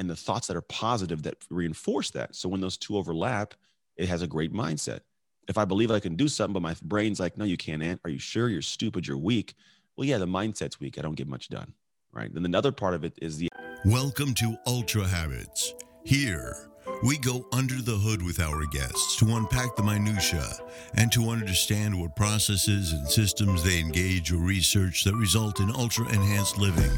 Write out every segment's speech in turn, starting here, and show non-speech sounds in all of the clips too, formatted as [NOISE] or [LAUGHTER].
and the thoughts that are positive that reinforce that. So when those two overlap, it has a great mindset. If I believe I can do something, but my brain's like, no, you can't. Are you sure? You're stupid. You're weak. Well, yeah, the mindset's weak. I don't get much done. Right. Then another part of it is the. Welcome to Ultra Habits. Here, we go under the hood with our guests to unpack the minutiae and to understand what processes and systems they engage or research that result in ultra enhanced living.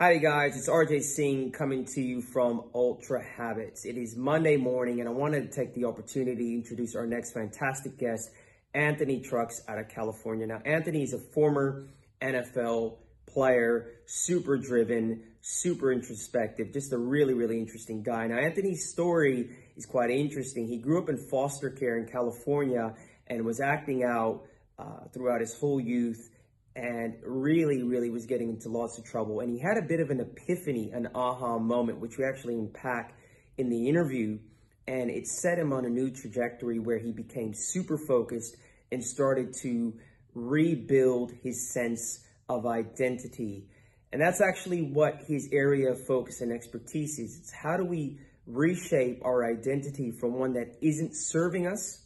Howdy guys, it's RJ Singh coming to you from Ultra Habits. It is Monday morning and I wanted to take the opportunity to introduce our next fantastic guest, Anthony Trucks out of California. Now, Anthony is a former NFL player, super driven, super introspective, just a really, really interesting guy. Now, Anthony's story is quite interesting. He grew up in foster care in California and was acting out uh, throughout his whole youth and really, really was getting into lots of trouble. And he had a bit of an epiphany, an aha moment, which we actually unpack in the interview. And it set him on a new trajectory where he became super focused and started to rebuild his sense of identity. And that's actually what his area of focus and expertise is. It's how do we reshape our identity from one that isn't serving us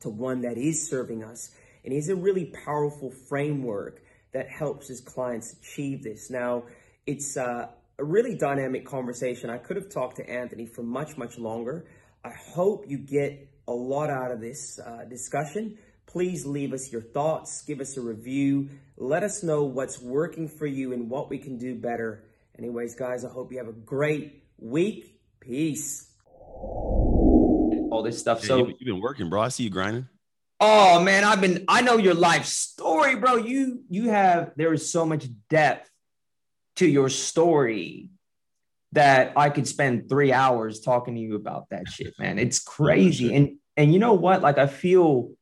to one that is serving us and he's a really powerful framework that helps his clients achieve this. Now, it's uh, a really dynamic conversation. I could have talked to Anthony for much, much longer. I hope you get a lot out of this uh, discussion. Please leave us your thoughts, give us a review, let us know what's working for you and what we can do better. Anyways, guys, I hope you have a great week. Peace. All this stuff. Hey, so you, you've been working, bro. I see you grinding. Oh man, I've been I know your life story, bro. You you have there is so much depth to your story that I could spend 3 hours talking to you about that shit, man. It's [LAUGHS] crazy. And and you know what? Like I feel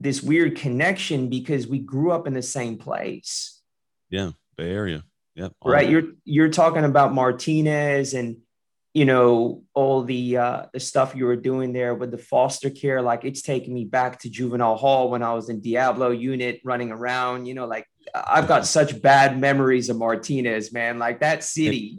this weird connection because we grew up in the same place. Yeah, Bay Area. Yep. Right. You're you're talking about Martinez and you know all the uh, the stuff you were doing there with the foster care like it's taking me back to juvenile hall when i was in diablo unit running around you know like i've got such bad memories of martinez man like that city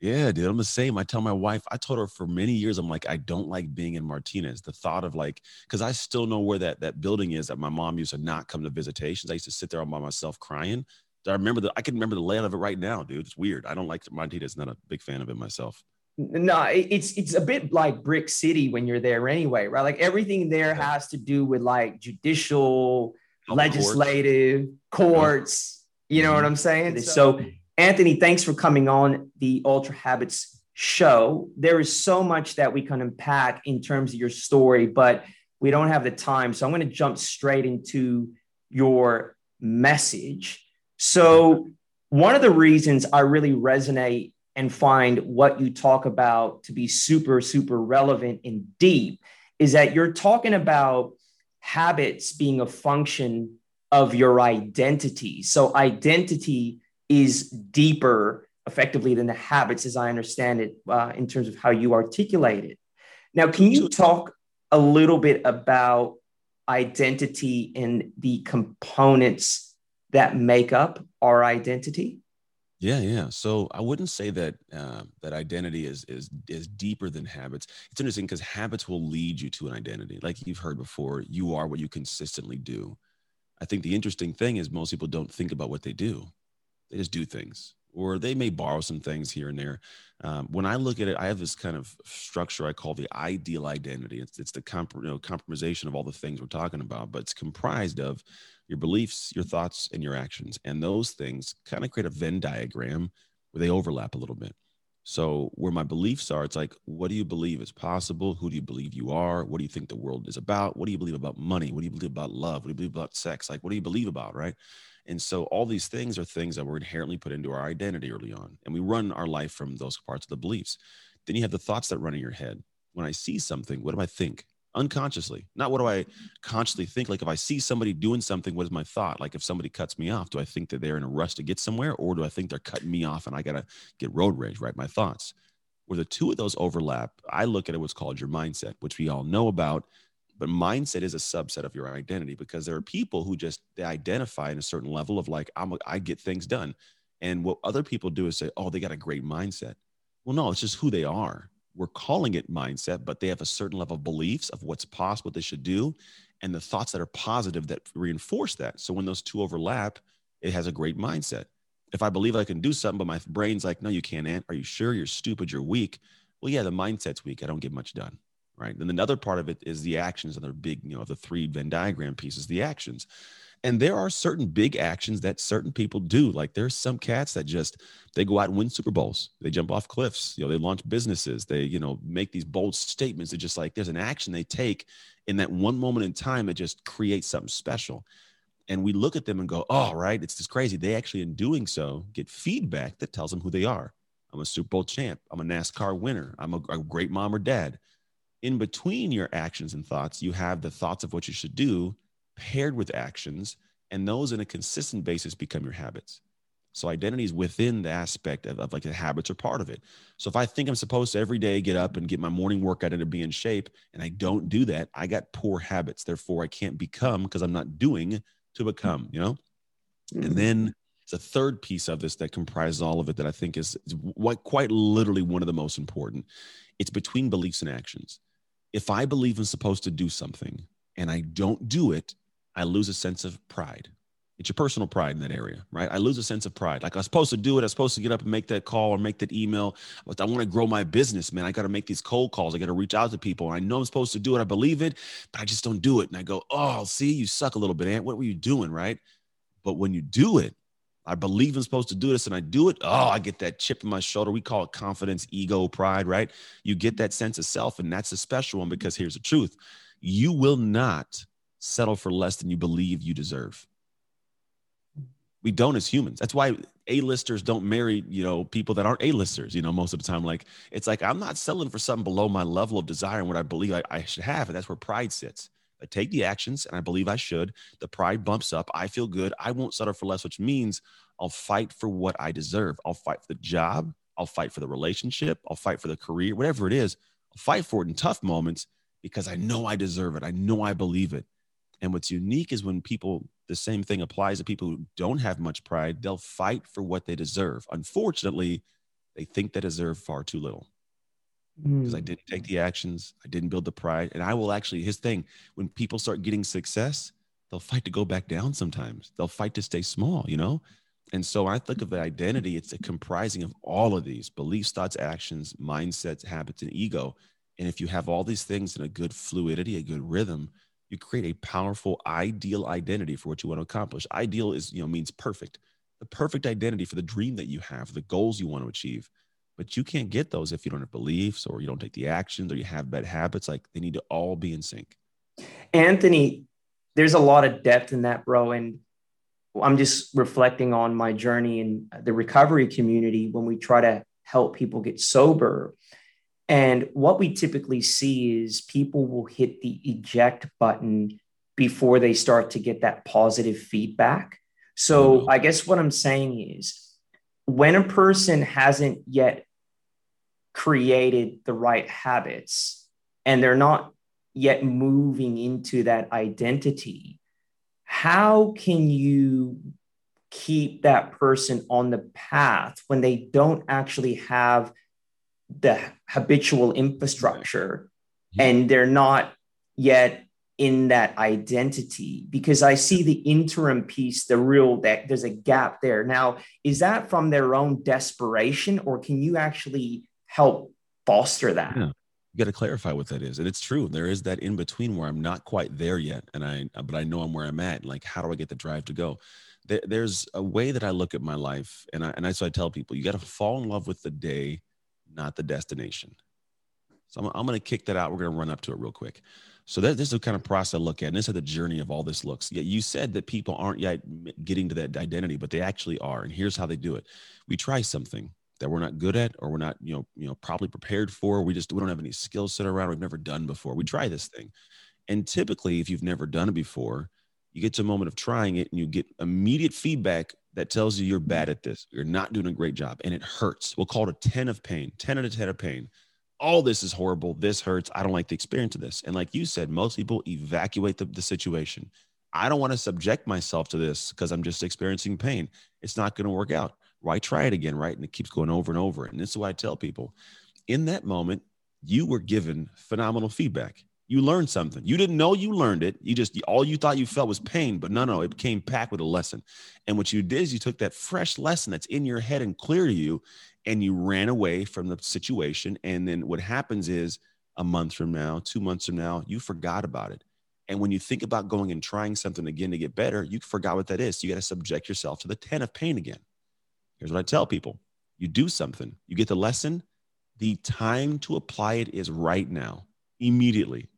yeah dude i'm the same i tell my wife i told her for many years i'm like i don't like being in martinez the thought of like because i still know where that that building is that my mom used to not come to visitations i used to sit there all by myself crying I remember the I can remember the layout of it right now, dude. It's weird. I don't like Martinez. Not a big fan of it myself. No, it's it's a bit like Brick City when you're there anyway, right? Like everything there has to do with like judicial, legislative, courts. you know mm-hmm. what I'm saying? So, Anthony, thanks for coming on the Ultra Habits show. There is so much that we can unpack in terms of your story, but we don't have the time. So I'm going to jump straight into your message. So one of the reasons I really resonate and find what you talk about to be super, super relevant and deep is that you're talking about habits being a function of your identity. So, identity is deeper effectively than the habits, as I understand it, uh, in terms of how you articulate it. Now, can you talk a little bit about identity and the components that make up our identity? Yeah, yeah. So I wouldn't say that uh, that identity is is is deeper than habits. It's interesting because habits will lead you to an identity. Like you've heard before, you are what you consistently do. I think the interesting thing is most people don't think about what they do; they just do things, or they may borrow some things here and there. Um, when I look at it, I have this kind of structure I call the ideal identity. It's it's the comp- you know, compromisation of all the things we're talking about, but it's comprised of your beliefs, your thoughts, and your actions. And those things kind of create a Venn diagram where they overlap a little bit. So, where my beliefs are, it's like, what do you believe is possible? Who do you believe you are? What do you think the world is about? What do you believe about money? What do you believe about love? What do you believe about sex? Like, what do you believe about? Right. And so, all these things are things that we're inherently put into our identity early on. And we run our life from those parts of the beliefs. Then you have the thoughts that run in your head. When I see something, what do I think? Unconsciously. Not what do i consciously think like if i see somebody doing something what is my thought? Like if somebody cuts me off do i think that they're in a rush to get somewhere or do i think they're cutting me off and i gotta get road rage right? My thoughts. Where the two of those overlap i look at it what's called your mindset which we all know about but mindset is a subset of your identity because there are people who just they identify in a certain level of like I'm a, I get things done, and what other people do is say, oh, they got a great mindset. Well, no, it's just who they are. We're calling it mindset, but they have a certain level of beliefs of what's possible, what they should do, and the thoughts that are positive that reinforce that. So when those two overlap, it has a great mindset. If I believe I can do something, but my brain's like, no, you can't. Are you sure? You're stupid. You're weak. Well, yeah, the mindset's weak. I don't get much done right? And another part of it is the actions, and the big, you know, of the three Venn diagram pieces, the actions. And there are certain big actions that certain people do. Like there's some cats that just they go out and win Super Bowls. They jump off cliffs. You know, they launch businesses. They, you know, make these bold statements. It's just like there's an action they take in that one moment in time that just creates something special. And we look at them and go, oh, right, it's just crazy. They actually, in doing so, get feedback that tells them who they are. I'm a Super Bowl champ. I'm a NASCAR winner. I'm a, a great mom or dad in between your actions and thoughts, you have the thoughts of what you should do paired with actions, and those in a consistent basis become your habits. So identity is within the aspect of, of, like the habits are part of it. So if I think I'm supposed to every day get up and get my morning workout and to be in shape, and I don't do that, I got poor habits. Therefore, I can't become because I'm not doing to become, you know? Mm-hmm. And then it's a third piece of this that comprises all of it that I think is, is what quite literally one of the most important. It's between beliefs and actions if I believe I'm supposed to do something and I don't do it, I lose a sense of pride. It's your personal pride in that area, right? I lose a sense of pride. Like I'm supposed to do it. I'm supposed to get up and make that call or make that email. I want to grow my business, man. I got to make these cold calls. I got to reach out to people. I know I'm supposed to do it. I believe it, but I just don't do it. And I go, oh, see, you suck a little bit, Ant. What were you doing, right? But when you do it, I believe I'm supposed to do this and I do it. Oh, I get that chip in my shoulder. We call it confidence, ego, pride, right? You get that sense of self, and that's a special one because here's the truth you will not settle for less than you believe you deserve. We don't as humans. That's why A-listers don't marry, you know, people that aren't A-listers, you know, most of the time. Like, it's like I'm not selling for something below my level of desire and what I believe I, I should have. And that's where pride sits. I take the actions, and I believe I should. The pride bumps up. I feel good. I won't settle for less, which means I'll fight for what I deserve. I'll fight for the job. I'll fight for the relationship. I'll fight for the career, whatever it is. I'll fight for it in tough moments because I know I deserve it. I know I believe it. And what's unique is when people, the same thing applies to people who don't have much pride, they'll fight for what they deserve. Unfortunately, they think they deserve far too little because I mm. didn't take the actions, I didn't build the pride. And I will actually, his thing, when people start getting success, they'll fight to go back down sometimes. They'll fight to stay small, you know? And so I think of the identity, it's a comprising of all of these beliefs, thoughts, actions, mindsets, habits, and ego. And if you have all these things in a good fluidity, a good rhythm, you create a powerful ideal identity for what you want to accomplish. Ideal is, you know, means perfect. The perfect identity for the dream that you have, the goals you want to achieve but you can't get those if you don't have beliefs or you don't take the actions or you have bad habits like they need to all be in sync anthony there's a lot of depth in that bro and i'm just reflecting on my journey in the recovery community when we try to help people get sober and what we typically see is people will hit the eject button before they start to get that positive feedback so mm-hmm. i guess what i'm saying is when a person hasn't yet created the right habits and they're not yet moving into that identity, how can you keep that person on the path when they don't actually have the habitual infrastructure and they're not yet in that identity because I see the interim piece, the real that there's a gap there. Now, is that from their own desperation or can you actually help foster that. Yeah. You got to clarify what that is. And it's true. There is that in between where I'm not quite there yet. And I, but I know I'm where I'm at. Like, how do I get the drive to go? There, there's a way that I look at my life. And I, and I, so I tell people, you got to fall in love with the day, not the destination. So I'm, I'm going to kick that out. We're going to run up to it real quick. So that, this is the kind of process I look at. And this is the journey of all this looks. Yeah, you said that people aren't yet getting to that identity, but they actually are. And here's how they do it. We try something that we're not good at or we're not you know you know probably prepared for we just we don't have any skill set around we've never done before we try this thing and typically if you've never done it before you get to a moment of trying it and you get immediate feedback that tells you you're bad at this you're not doing a great job and it hurts we'll call it a 10 of pain 10 out of 10 of pain all this is horrible. This hurts. I don't like the experience of this. And like you said, most people evacuate the, the situation. I don't want to subject myself to this because I'm just experiencing pain. It's not going to work out. Why try it again, right? And it keeps going over and over. And this is what I tell people. In that moment, you were given phenomenal feedback. You learned something. You didn't know you learned it. You just all you thought you felt was pain, but no, no, it came packed with a lesson. And what you did is you took that fresh lesson that's in your head and clear to you, and you ran away from the situation. And then what happens is a month from now, two months from now, you forgot about it. And when you think about going and trying something again to get better, you forgot what that is. So you got to subject yourself to the 10 of pain again. Here's what I tell people you do something, you get the lesson. The time to apply it is right now, immediately.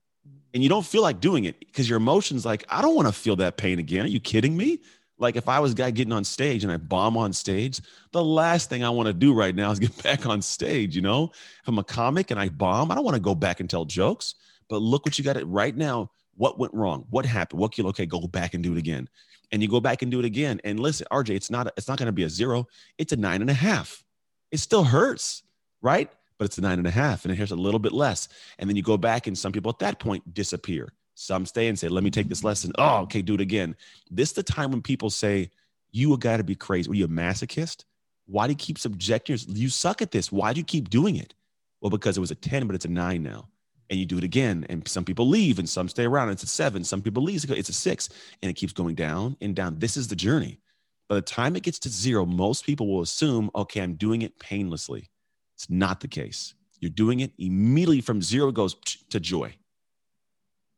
And you don't feel like doing it because your emotions like, I don't want to feel that pain again. Are you kidding me? Like if I was a guy getting on stage and I bomb on stage, the last thing I want to do right now is get [LAUGHS] back on stage. You know, if I'm a comic and I bomb, I don't want to go back and tell jokes. But look what you got it right now. What went wrong? What happened? What killed? Okay, go back and do it again. And you go back and do it again. And listen, RJ, it's not it's not going to be a zero. It's a nine and a half. It still hurts, right? But it's a nine and a half, and it here's a little bit less. And then you go back, and some people at that point disappear. Some stay and say, let me take this lesson. Oh, okay, do it again. This is the time when people say, you got to be crazy. Are you a masochist? Why do you keep subjecting yourself? You suck at this. Why do you keep doing it? Well, because it was a 10, but it's a nine now. And you do it again. And some people leave and some stay around. It's a seven. Some people leave. It's a six. And it keeps going down and down. This is the journey. By the time it gets to zero, most people will assume, okay, I'm doing it painlessly. It's not the case. You're doing it immediately from zero goes to joy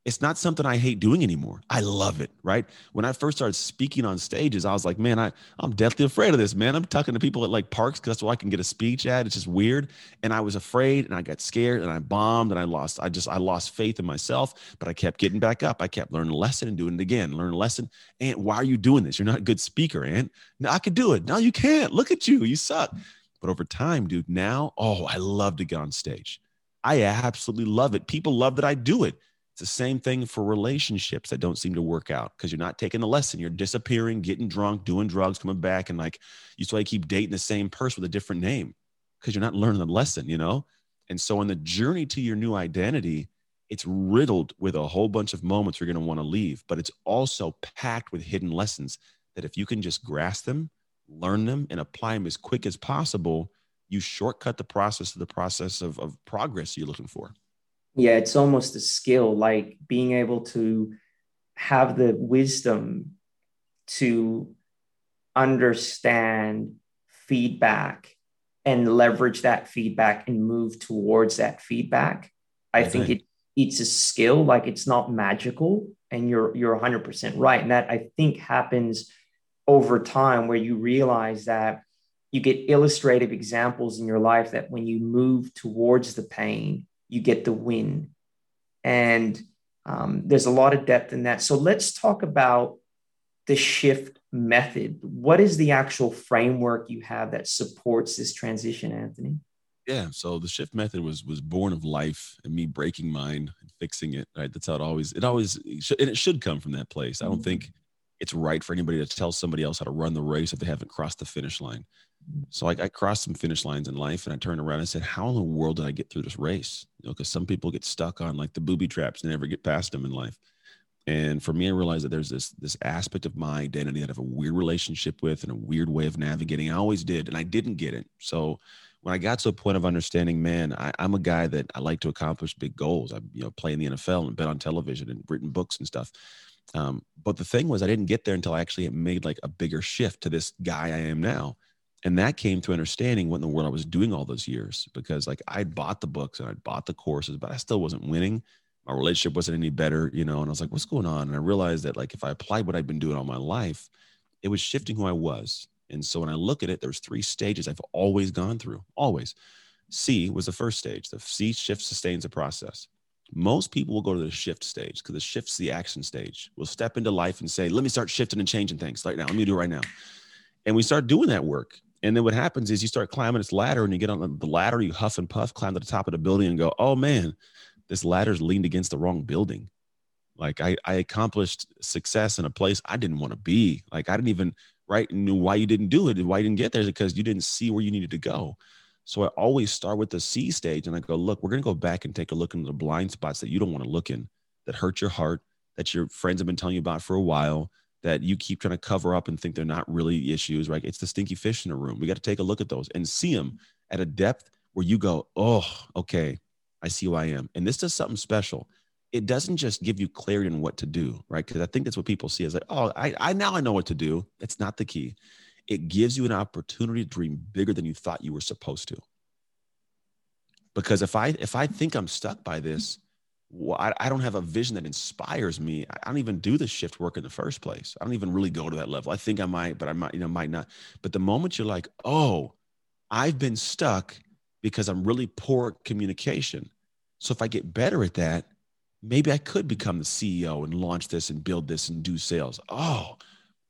it's not something I hate doing anymore. I love it, right? When I first started speaking on stages, I was like, man, I, I'm deathly afraid of this, man. I'm talking to people at like parks because that's where I can get a speech at. It's just weird. And I was afraid and I got scared and I bombed and I lost, I just, I lost faith in myself, but I kept getting back up. I kept learning a lesson and doing it again, learn a lesson. And why are you doing this? You're not a good speaker, Ant. no, I could do it. No, you can't. Look at you. You suck. But over time, dude, now, oh, I love to get on stage. I absolutely love it. People love that I do it it's the same thing for relationships that don't seem to work out because you're not taking the lesson. You're disappearing, getting drunk, doing drugs, coming back, and like you I keep dating the same person with a different name because you're not learning the lesson, you know? And so in the journey to your new identity, it's riddled with a whole bunch of moments you're going to want to leave, but it's also packed with hidden lessons that if you can just grasp them, learn them, and apply them as quick as possible, you shortcut the process of the process of, of progress you're looking for. Yeah it's almost a skill like being able to have the wisdom to understand feedback and leverage that feedback and move towards that feedback. I think it it's a skill like it's not magical and you're you're 100% right and that i think happens over time where you realize that you get illustrative examples in your life that when you move towards the pain you get the win. And um, there's a lot of depth in that. So let's talk about the shift method. What is the actual framework you have that supports this transition, Anthony? Yeah, so the shift method was was born of life and me breaking mine and fixing it. Right, that's how it always it always and it should come from that place. I don't mm-hmm. think it's right for anybody to tell somebody else how to run the race if they haven't crossed the finish line. So I, I, crossed some finish lines in life and I turned around and said, How in the world did I get through this race? You know, because some people get stuck on like the booby traps and never get past them in life. And for me, I realized that there's this this aspect of my identity that I have a weird relationship with and a weird way of navigating. I always did, and I didn't get it. So when I got to a point of understanding, man, I, am a guy that I like to accomplish big goals. I you know play in the NFL and been on television and written books and stuff. Um, but the thing was, I didn't get there until I actually made like a bigger shift to this guy I am now and that came to understanding what in the world I was doing all those years because like I'd bought the books and I'd bought the courses, but I still wasn't winning. My relationship wasn't any better, you know, and I was like, what's going on? And I realized that like if I applied what I'd been doing all my life, it was shifting who I was. And so when I look at it, there's three stages I've always gone through, always. See was the first stage. The See shift sustains the process. Most people will go to the shift stage because the shift's the action stage. We'll step into life and say, let me start shifting and changing things right now. Let me do it right now. And we start doing that work. And then what happens is you start climbing this ladder and you get on the ladder, you huff and puff, climb to the top of the building and go, oh man, this ladder's leaned against the wrong building. Like I, I accomplished success in a place I didn't want to be. Like I didn't even, right, knew why you didn't do it and why you didn't get there because you didn't see where you needed to go. So I always start with the See stage and I go, look, we're going to go back and take a look into the blind spots that you don't want to look in, that hurt your heart, that your friends have been telling you about for a while, that you keep trying to cover up and think they're not really issues, right? It's the stinky fish in the room. We got to take a look at those and see them at a depth where you go, oh, okay, I see who I am. And this does something special. It doesn't just give you clarity on what to do, right? Because I think that's what people see is like, oh, I, I now I know what to do. That's not the key. It gives you an opportunity to dream bigger than you thought you were supposed to. Because if I if I think I'm stuck by this, well, I, I don't have a vision that inspires me. I don't even do the shift work in the first place. I don't even really go to that level. I think I might, but I might, you know, might not. But the moment you're like, oh, I've been stuck because I'm really poor at communication. So if I get better at that, maybe I could become the CEO and launch this and build this and do sales. Oh,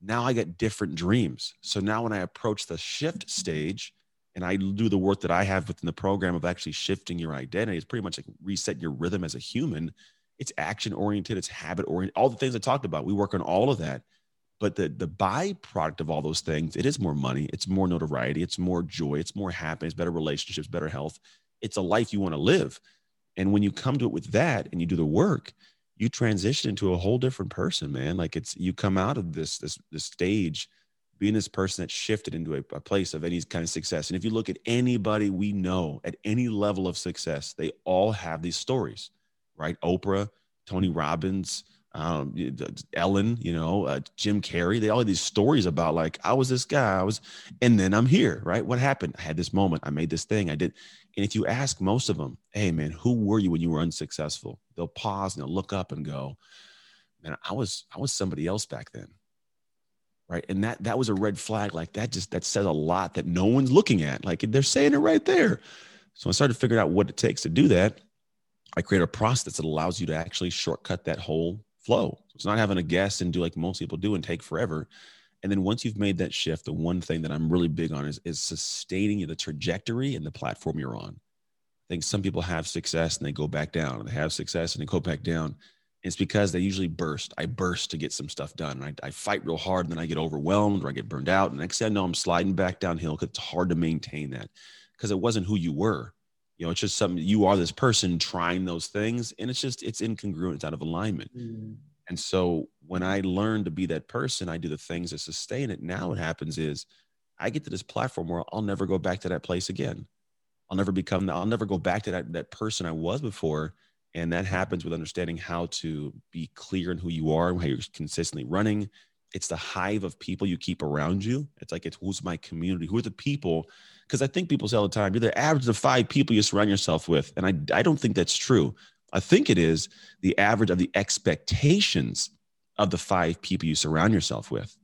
now I get different dreams. So now when I approach the shift stage and I do the work that I have within the program of actually shifting your identity, it's pretty much like resetting your rhythm as a human. It's action oriented, it's habit oriented, all the things I talked about. We work on all of that. But the the byproduct of all those things, it is more money, it's more notoriety, it's more joy, it's more happiness, better relationships, better health. It's a life you want to live. And when you come to it with that and you do the work, you transition into a whole different person, man. Like it's you come out of this this this stage being this person that shifted into a, a, place of any kind of success. And if you look at anybody we know at any level of success, they all have these stories, right? Oprah, Tony Robbins, um, Ellen, you know, uh, Jim Carrey, they all these stories about like, I was this guy, I was, and then I'm here, right? What happened? I had this moment, I made this thing, I did. And if you ask most of them, hey man, who were you when you were unsuccessful? They'll pause and they'll look up and go, man, I was, I was somebody else back then. Right. And that, that was a red flag. Like that just, that says a lot that no one's looking at. Like they're saying it right there. So I started figuring out what it takes to do that. I create a process that allows you to actually shortcut that whole flow. So it's not having a guess and do like most people do and take forever. And then once you've made that shift, the one thing that I'm really big on is, is sustaining the trajectory and the platform you're on. I think some people have success and they go back down, and they have success and they go back down. It's because they usually burst. I burst to get some stuff done. I, I fight real hard, and then I get overwhelmed or I get burned out. And next thing I know, I'm sliding back downhill because it's hard to maintain that because it wasn't who you were. You know, it's just something you are this person trying those things, and it's just it's incongruent, it's out of alignment. Mm. And so when I learn to be that person, I do the things that sustain it. Now what happens is I get to this platform where I'll never go back to that place again. I'll never become I'll never go back to that that person I was before. And that happens with understanding how to be clear in who you are and how you're consistently running. It's the hive of people you keep around you. It's like it's who's my community? Who are the people? Because I think people say all the time, you're the average of five people you surround yourself with. And I, I don't think that's true. I think it is the average of the expectations of the five people you surround yourself with.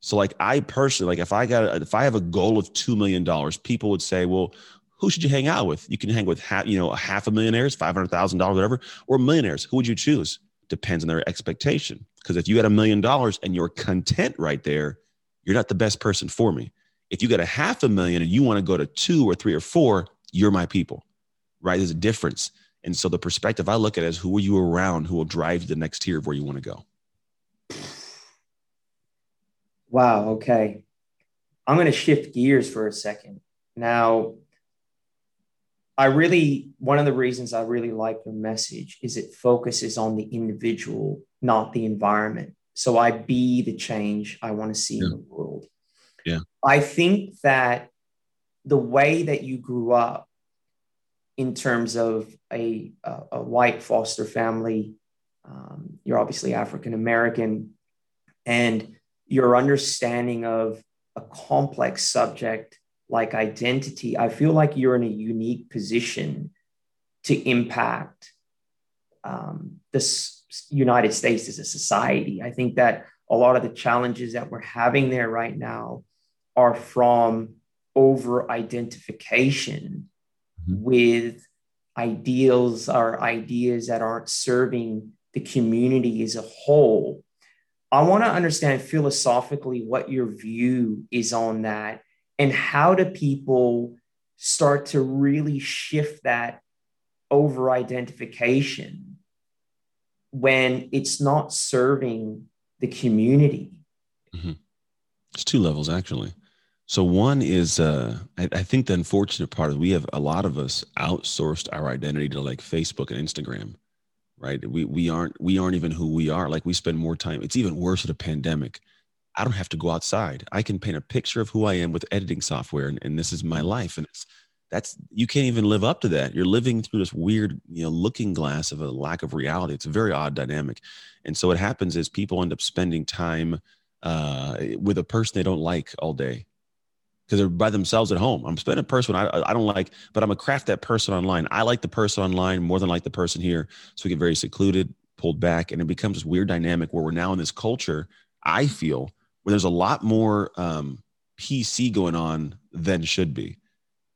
So, like, I personally, like, if I got, if I have a goal of $2 million, people would say, well, who should you hang out with? You can hang with half, you know, a half a millionaires, $500,000, whatever, or millionaires. Who would you choose? Depends on their expectation. Because if you got a million dollars and you're content right there, you're not the best person for me. If you got a half a million and you want to go to two or three or four, you're my people, right? There's a difference. And so the perspective I look at is who are you around who will drive you the next tier of where you want to go? Wow. Okay. I'm going to shift gears for a second. Now, I really, one of the reasons I really like your message is it focuses on the individual, not the environment. So I be the change I want to see yeah. in the world. Yeah. I think that the way that you grew up in terms of a, a, a white foster family. Um, you're obviously African American, and your understanding of a complex subject like identity, I feel like you're in a unique position to impact um, this United States as a society. I think that a lot of the challenges that we're having there right now are from over identification mm-hmm. with ideals or ideas that aren't serving the community as a whole. I want to understand philosophically what your view is on that and how do people start to really shift that over identification when it's not serving the community. Mm-hmm. It's two levels actually. So one is, uh, I, I, think the unfortunate part is we have a lot of us outsourced our identity to like Facebook and Instagram, right? We we aren't we aren't even who we are. Like we spend more time. It's even worse with a pandemic. I don't have to go outside. I can paint a picture of who I am with editing software, and, and this is my life. And it's that's you can't even live up to that. You're living through this weird, you know, looking glass of a lack of reality. It's a very odd dynamic, and so what happens is people end up spending time uh, with a person they don't like all day because they're by themselves at home. I'm spending a person I, I don't like, but I'm gonna craft that person online. I like the person online more than like the person here. So we get very secluded, pulled back, and it becomes this weird dynamic where we're now in this culture. I feel where there's a lot more um, PC going on than should be.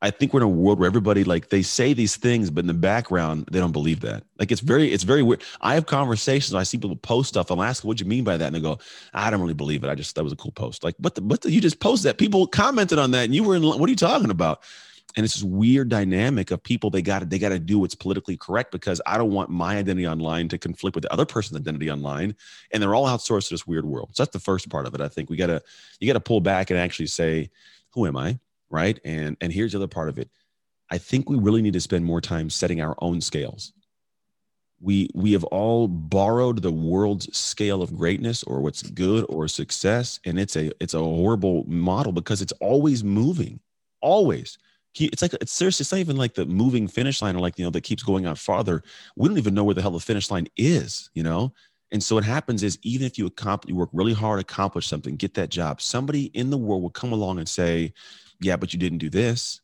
I think we're in a world where everybody like they say these things, but in the background they don't believe that. Like it's very, it's very weird. I have conversations. I see people post stuff. I'm asking, "What do you mean by that?" And they go, "I don't really believe it. I just that was a cool post." Like, what the, what the, you just posted that? People commented on that, and you were in. What are you talking about? And it's this weird dynamic of people. They got to they got to do what's politically correct because I don't want my identity online to conflict with the other person's identity online, and they're all outsourced to this weird world. So that's the first part of it. I think we gotta you got to pull back and actually say, "Who am I?" Right? And and here's the other part of it. I think we really need to spend more time setting our own scales. We we have all borrowed the world's scale of greatness or what's good or success, and it's a it's a horrible model because it's always moving, always. It's like it's seriously, it's not even like the moving finish line or like you know that keeps going out farther. We don't even know where the hell the finish line is, you know. And so what happens is even if you accomplish, you work really hard, accomplish something, get that job, somebody in the world will come along and say, yeah, but you didn't do this.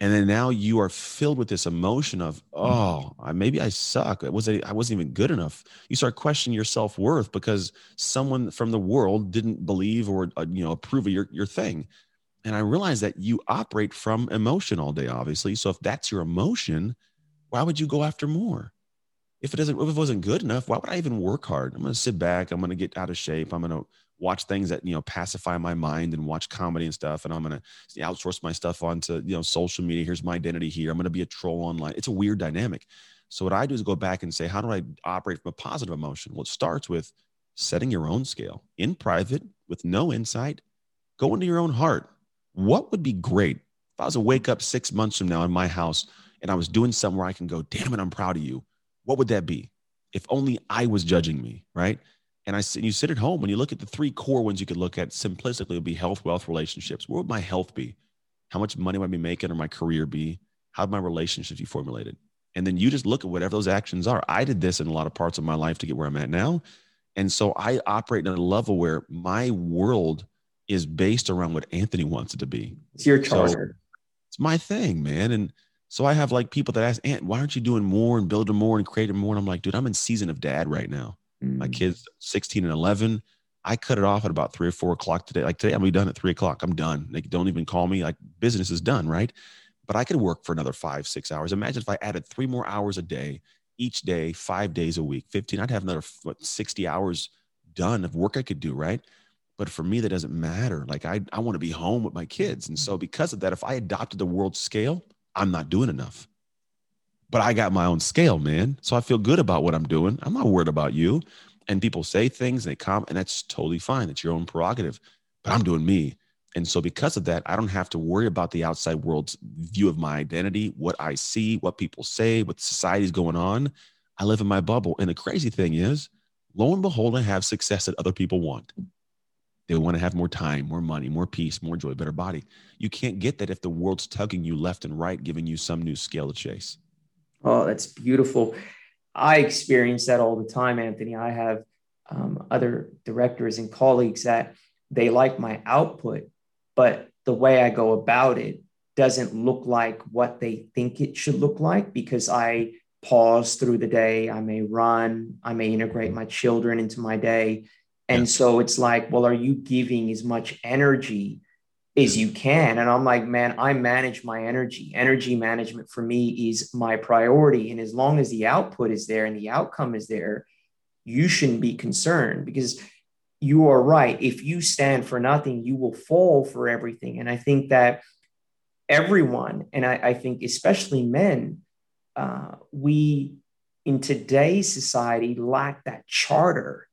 And then now you are filled with this emotion of, oh, maybe I suck. Was I, wasn't even good enough. You start questioning your self worth because someone from the world didn't believe or uh, you know approve of your your thing. And I realized that you operate from emotion all day, obviously. So if that's your emotion, why would you go after more? If it doesn't, if it wasn't good enough, why would I even work hard? I'm going to sit back. I'm going to get out of shape. I'm going to watch things that you know pacify my mind and watch comedy and stuff and i'm going to outsource my stuff onto you know social media. Here's my identity here. I'm going to be a troll online. It's a weird dynamic. So what i do is go back and say how do i operate from a positive emotion? Well it starts with setting your own scale in private with no insight. Go into your own heart. What would be great if i was to wake up six months from now in my house and i was doing something where i can go damn it i'm proud of you. What would that be? If only i was judging me right and I you sit at home and you look at the three core ones you could look at simplistically would be health, wealth, relationships. What would my health be? How much money would I be making or my career be? How would my relationships be formulated? And then you just look at whatever those actions are. I did this in a lot of parts of my life to get where I'm at now. And so I operate at a level where my world is based around what Anthony wants it to be. It's your charter. So it's my thing, man. And so I have like people that ask, Ant, why aren't you doing more and building more and creating more? And I'm like, dude, I'm in season of dad right now. Mm. My kids, 16 and 11. I cut it off at about three or four o'clock today. Like today, I'm be done at three o'clock. I'm done. They don't even call me. Like business is done, right? But I could work for another five, six hours. Imagine if I added three more hours a day, each day, five days a week, 15. I'd have another what 60 hours done of work I could do, right? But for me, that doesn't matter. Like I, I want to be home with my kids. And so because of that, if I adopted the world scale, I'm not doing enough but I got my own scale, man. So I feel good about what I'm doing. I'm not worried about you. And people say things and they come, and that's totally fine. It's your own prerogative. But I'm doing me. And so because of that, I don't have to worry about the outside world's view of my identity, what I see, what people say, what society's going on. I live in my bubble. And the crazy thing is, lo and behold, I have success that other people want. They want to have more time, more money, more peace, more joy, better body. You can't get that if the world's tugging you left and right, giving you some new scale to chase. Oh, that's beautiful. I experience that all the time, Anthony. I have um, other directors and colleagues that they like my output, but the way I go about it doesn't look like what they think it should look like because I pause through the day. I may run, I may integrate my children into my day. And so it's like, well, are you giving as much energy as you can. And I'm like, man, I manage my energy. Energy management for me is my priority. And as long as the output is there and the outcome is there, you shouldn't be concerned because you are right. If you stand for nothing, you will fall for everything. And I think that everyone, and I, I think especially men, uh, we in today's society lack that charter.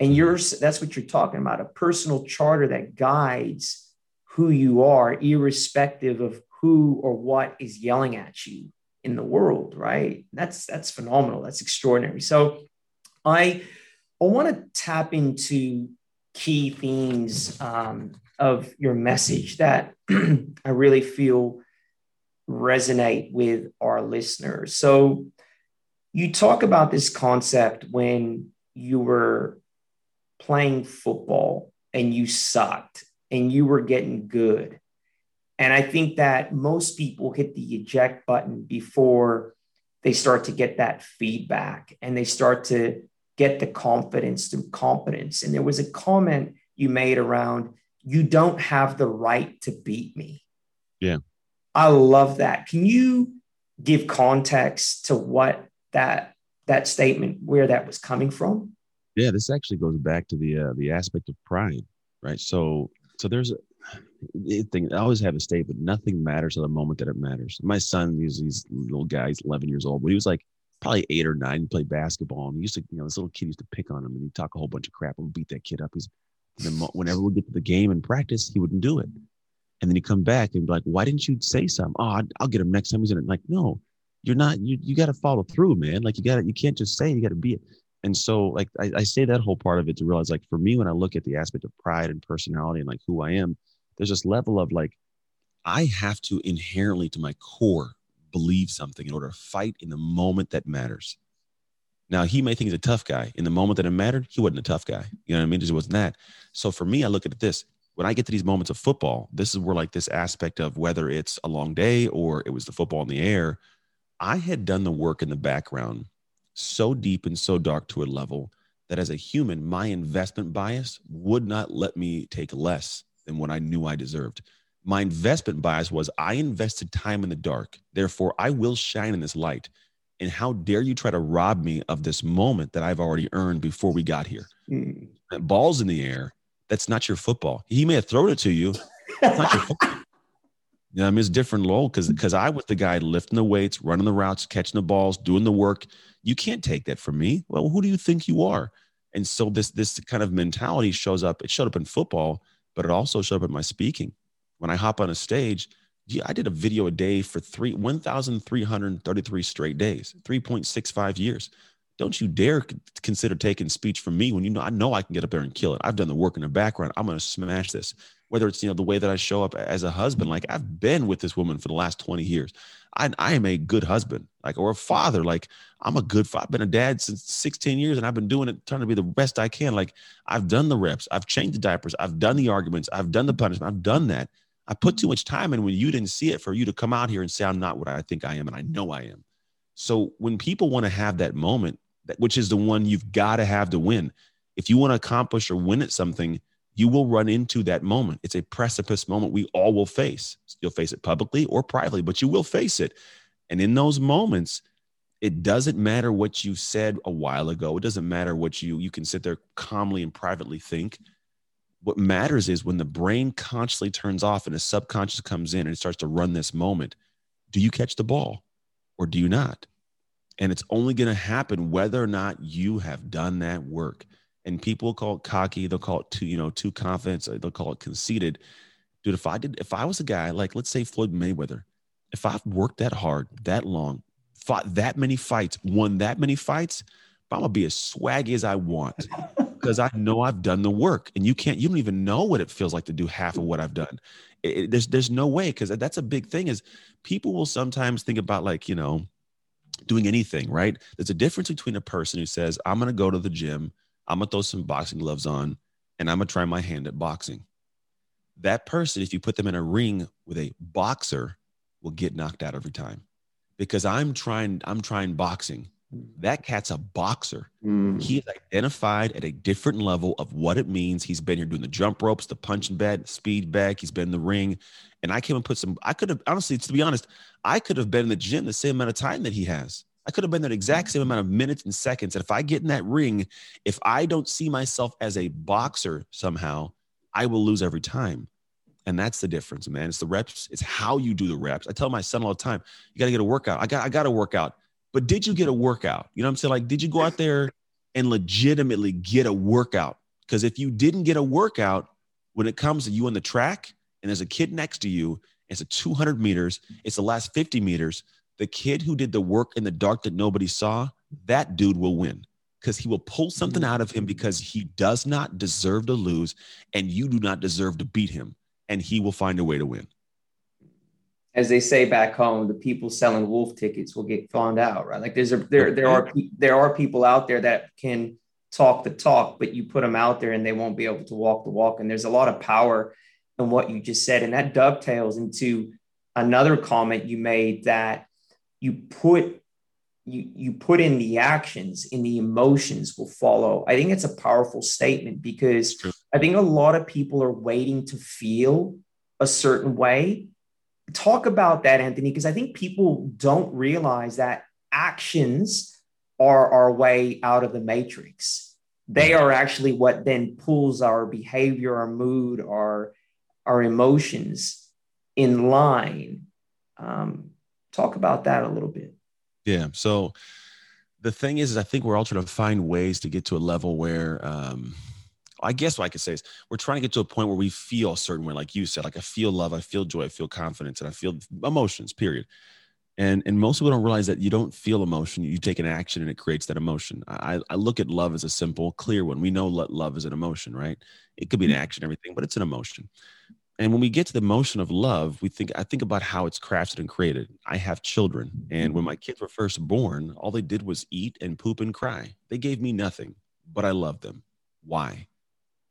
And yours, that's what you're talking about a personal charter that guides who you are, irrespective of who or what is yelling at you in the world, right? That's that's phenomenal. That's extraordinary. So I I want to tap into key themes um, of your message that [CLEARS THROAT] I really feel resonate with our listeners. So you talk about this concept when you were playing football and you sucked and you were getting good. And I think that most people hit the eject button before they start to get that feedback and they start to get the confidence through competence. And there was a comment you made around, you don't have the right to beat me. Yeah. I love that. Can you give context to what that that statement where that was coming from? Yeah, this actually goes back to the uh, the aspect of pride, right? So so there's a thing I always have a statement: nothing matters at the moment that it matters. My son, he's these little guy, he's 11 years old, but he was like probably eight or nine, played basketball, and he used to, you know, this little kid used to pick on him, and he'd talk a whole bunch of crap and beat that kid up. He's whenever we get to the game and practice, he wouldn't do it. And then he'd come back and be like, why didn't you say something? Oh, I'll get him next time he's in it. Like, no, you're not, you, you got to follow through, man. Like you got to, you can't just say, you got to be it. And so like, I, I say that whole part of it to realize like for me, when I look at the aspect of pride and personality and like who I am, there's this level of like, I have to inherently to my core believe something in order to fight in the moment that matters. Now he may think he's a tough guy. In the moment that it mattered, he wasn't a tough guy. You know what I mean? It just wasn't that. So for me, I look at this when I get to these moments of football, this is where like this aspect of whether it's a long day or it was the football in the air, I had done the work in the background so deep and so dark to a level that as a human, my investment bias would not let me take less than what I knew I deserved. My investment bias was I invested time in the dark. Therefore, I will shine in this light. And how dare you try to rob me of this moment that I've already earned before we got here? Mm. Balls in the air that's not your football. He may have thrown it to you. It's not your football. [LAUGHS] You know, I mean, it's different role because because mm-hmm. I was the guy lifting the weights, running the routes, catching the balls, doing the work. You can't take that from me. Well, who do you think you are? And so this this kind of mentality shows up. It showed up in football, but it also showed up in my speaking. When I hop on a stage, I did a video a day for three one thousand three hundred thirty three straight days, three point six five years don't you dare consider taking speech from me when you know I know I can get up there and kill it. I've done the work in the background. I'm going to smash this. Whether it's you know the way that I show up as a husband, like I've been with this woman for the last 20 years. I, I am a good husband, like or a father. Like I'm a good. I've been a dad since 16 years, and I've been doing it, trying to be the best I can. Like I've done the reps, I've changed the diapers, I've done the arguments, I've done the punishment, I've done that. I put too much time in when you didn't see it for you to come out here and say I'm not what I think I am, and I know I am. So when people want to have that moment, which is the one you've got to have to win. If you want to accomplish or win at something, you will run into that moment. It's a precipice moment we all will face. You'll face it publicly or privately, but you will face it. And in those moments, it doesn't matter what you said a while ago. It doesn't matter what you you can sit there calmly and privately think. What matters is when the brain consciously turns off and the subconscious comes in and it starts to run this moment. Do you catch the ball or do you not? And it's only going to happen whether or not you have done that work. And people call it cocky, they'll call it too, you know, too confident, they'll call it conceited. Dude, if I did, if I was a guy like, let's say Floyd Mayweather, if I've worked that hard, that long, fought that many fights, won that many fights, I'm gonna be as swaggy as I want [LAUGHS] because I know I've done the work. And you can't, you don't even know what it feels like to do half of what I've done. It, it, there's, there's no way because that's a big thing. Is people will sometimes think about like, you know, doing anything, right? There's a difference between a person who says, I'm to go to the gym, I'm going to throw some boxing gloves on, and I'm going to try my hand at boxing. That person, if you put them in a ring with a boxer, will get knocked out every time because I'm trying, I'm trying boxing. That cat's a boxer. Mm. He is identified at a different level of what it means. He's been here doing the jump ropes, the punching bag, the speed bag. He's been in the ring. And I came and put some, I could have, honestly, to be honest, I could have been in the gym the same amount of time that he has. I could have been that exact same amount of minutes and seconds. And if I get in that ring, if I don't see myself as a boxer somehow, I will lose every time. And that's the difference, man. It's the reps. It's how you do the reps. I tell my son all the time, you got to get a workout. I got, I got to work out. But did you get a workout? You know what I'm saying? Like, did you go out there and legitimately get a workout? Because if you didn't get a workout, when it comes to you on the track and there's a kid next to you, it's a 200 meters, it's the last 50 meters, the kid who did the work in the dark that nobody saw, that dude will win. Because he will pull something mm-hmm. out of him because he does not deserve to lose and you do not deserve to beat him and he will find a way to win. As they say back home the people selling wolf tickets will get found out right? Like there's a there there mm-hmm. are there are people out there that can talk the talk but you put them out there and they won't be able to walk the walk and there's a lot of power in what you just said and that dovetails into another comment you made that you put you you put in the actions and the emotions will follow. I think it's a powerful statement because i think a lot of people are waiting to feel a certain way. Talk about that anthony because i think people don't realize that actions are our way out of the matrix. They are actually what then pulls our behavior our mood our our emotions in line. Um, talk about that a little bit yeah. So the thing is, is I think we're all trying to find ways to get to a level where, um, I guess what I could say is we're trying to get to a point where we feel a certain way, like you said, like I feel love, I feel joy, I feel confidence, and I feel emotions, period. And and most people don't realize that you don't feel emotion. You take an action and it creates that emotion. I, I look at love as a simple, clear one. We know love is an emotion, right? It could be an mm-hmm. action, everything, but it's an emotion and when we get to the motion of love we think i think about how it's crafted and created. I have children and when my kids were first born all they did was eat and poop and cry. They gave me nothing but i loved them. Why?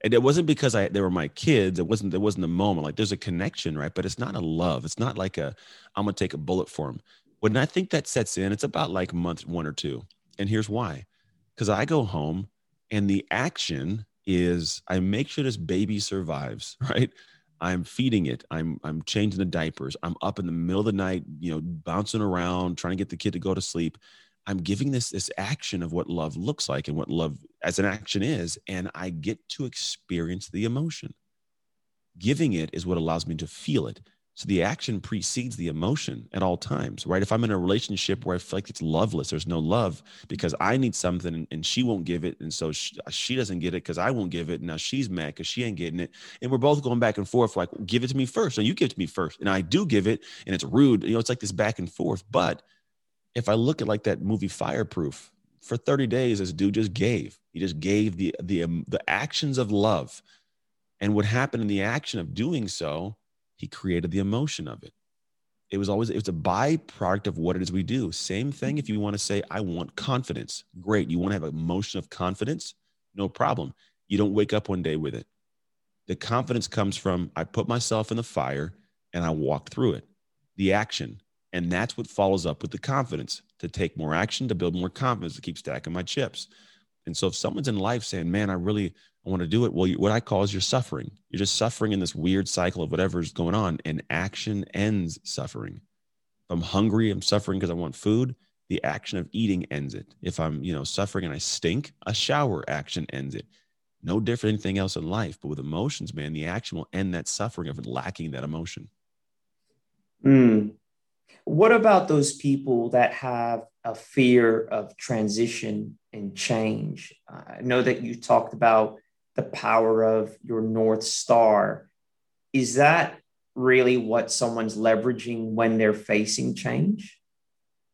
And it wasn't because i they were my kids. It wasn't there wasn't a moment. Like there's a connection right? But it's not a love. It's not like a i'm gonna take a bullet for them when i think that sets in it's about like month one or two. And here's why. Because i go home and the action is i make sure this baby survives [LAUGHS] right I'm feeding it. I'm I'm changing the diapers. I'm up in the middle of the night, you know, bouncing around, trying to get the kid to go to sleep. I'm giving this this action of what love looks like and what love as an action is, and I get to experience the emotion. Giving it is what allows me to feel it. So the action precedes the emotion at all times, right? If I'm in a relationship where I feel like it's loveless, there's no love because I need something and she won't give it. And so she, she doesn't get it because I won't give it. And now she's mad because she ain't getting it. And we're both going back and forth like, give it to me first. And you give it to me first. And I do give it and it's rude. You know, it's like this back and forth. But if I look at like that movie Fireproof, for 30 days, this dude just gave. He just gave the the um, the actions of love. And what happened in the action of doing so he created the emotion of it. It was always, it was a byproduct of what it is we do. Same thing if you want to say, I want confidence. Great. You want to have an emotion of confidence? No problem. You don't wake up one day with it. The confidence comes from I put myself in the fire and I walk through it, the action. And that's what follows up with the confidence to take more action, to build more confidence, to keep stacking my chips. And so if someone's in life saying, man, I really I want to do it, well, what I call is you're suffering. You're just suffering in this weird cycle of whatever's going on, and action ends suffering. If I'm hungry, I'm suffering because I want food. The action of eating ends it. If I'm, you know, suffering and I stink, a shower action ends it. No different anything else in life. But with emotions, man, the action will end that suffering of lacking that emotion. Mm. What about those people that have a fear of transition and change? I know that you talked about the power of your North Star. Is that really what someone's leveraging when they're facing change?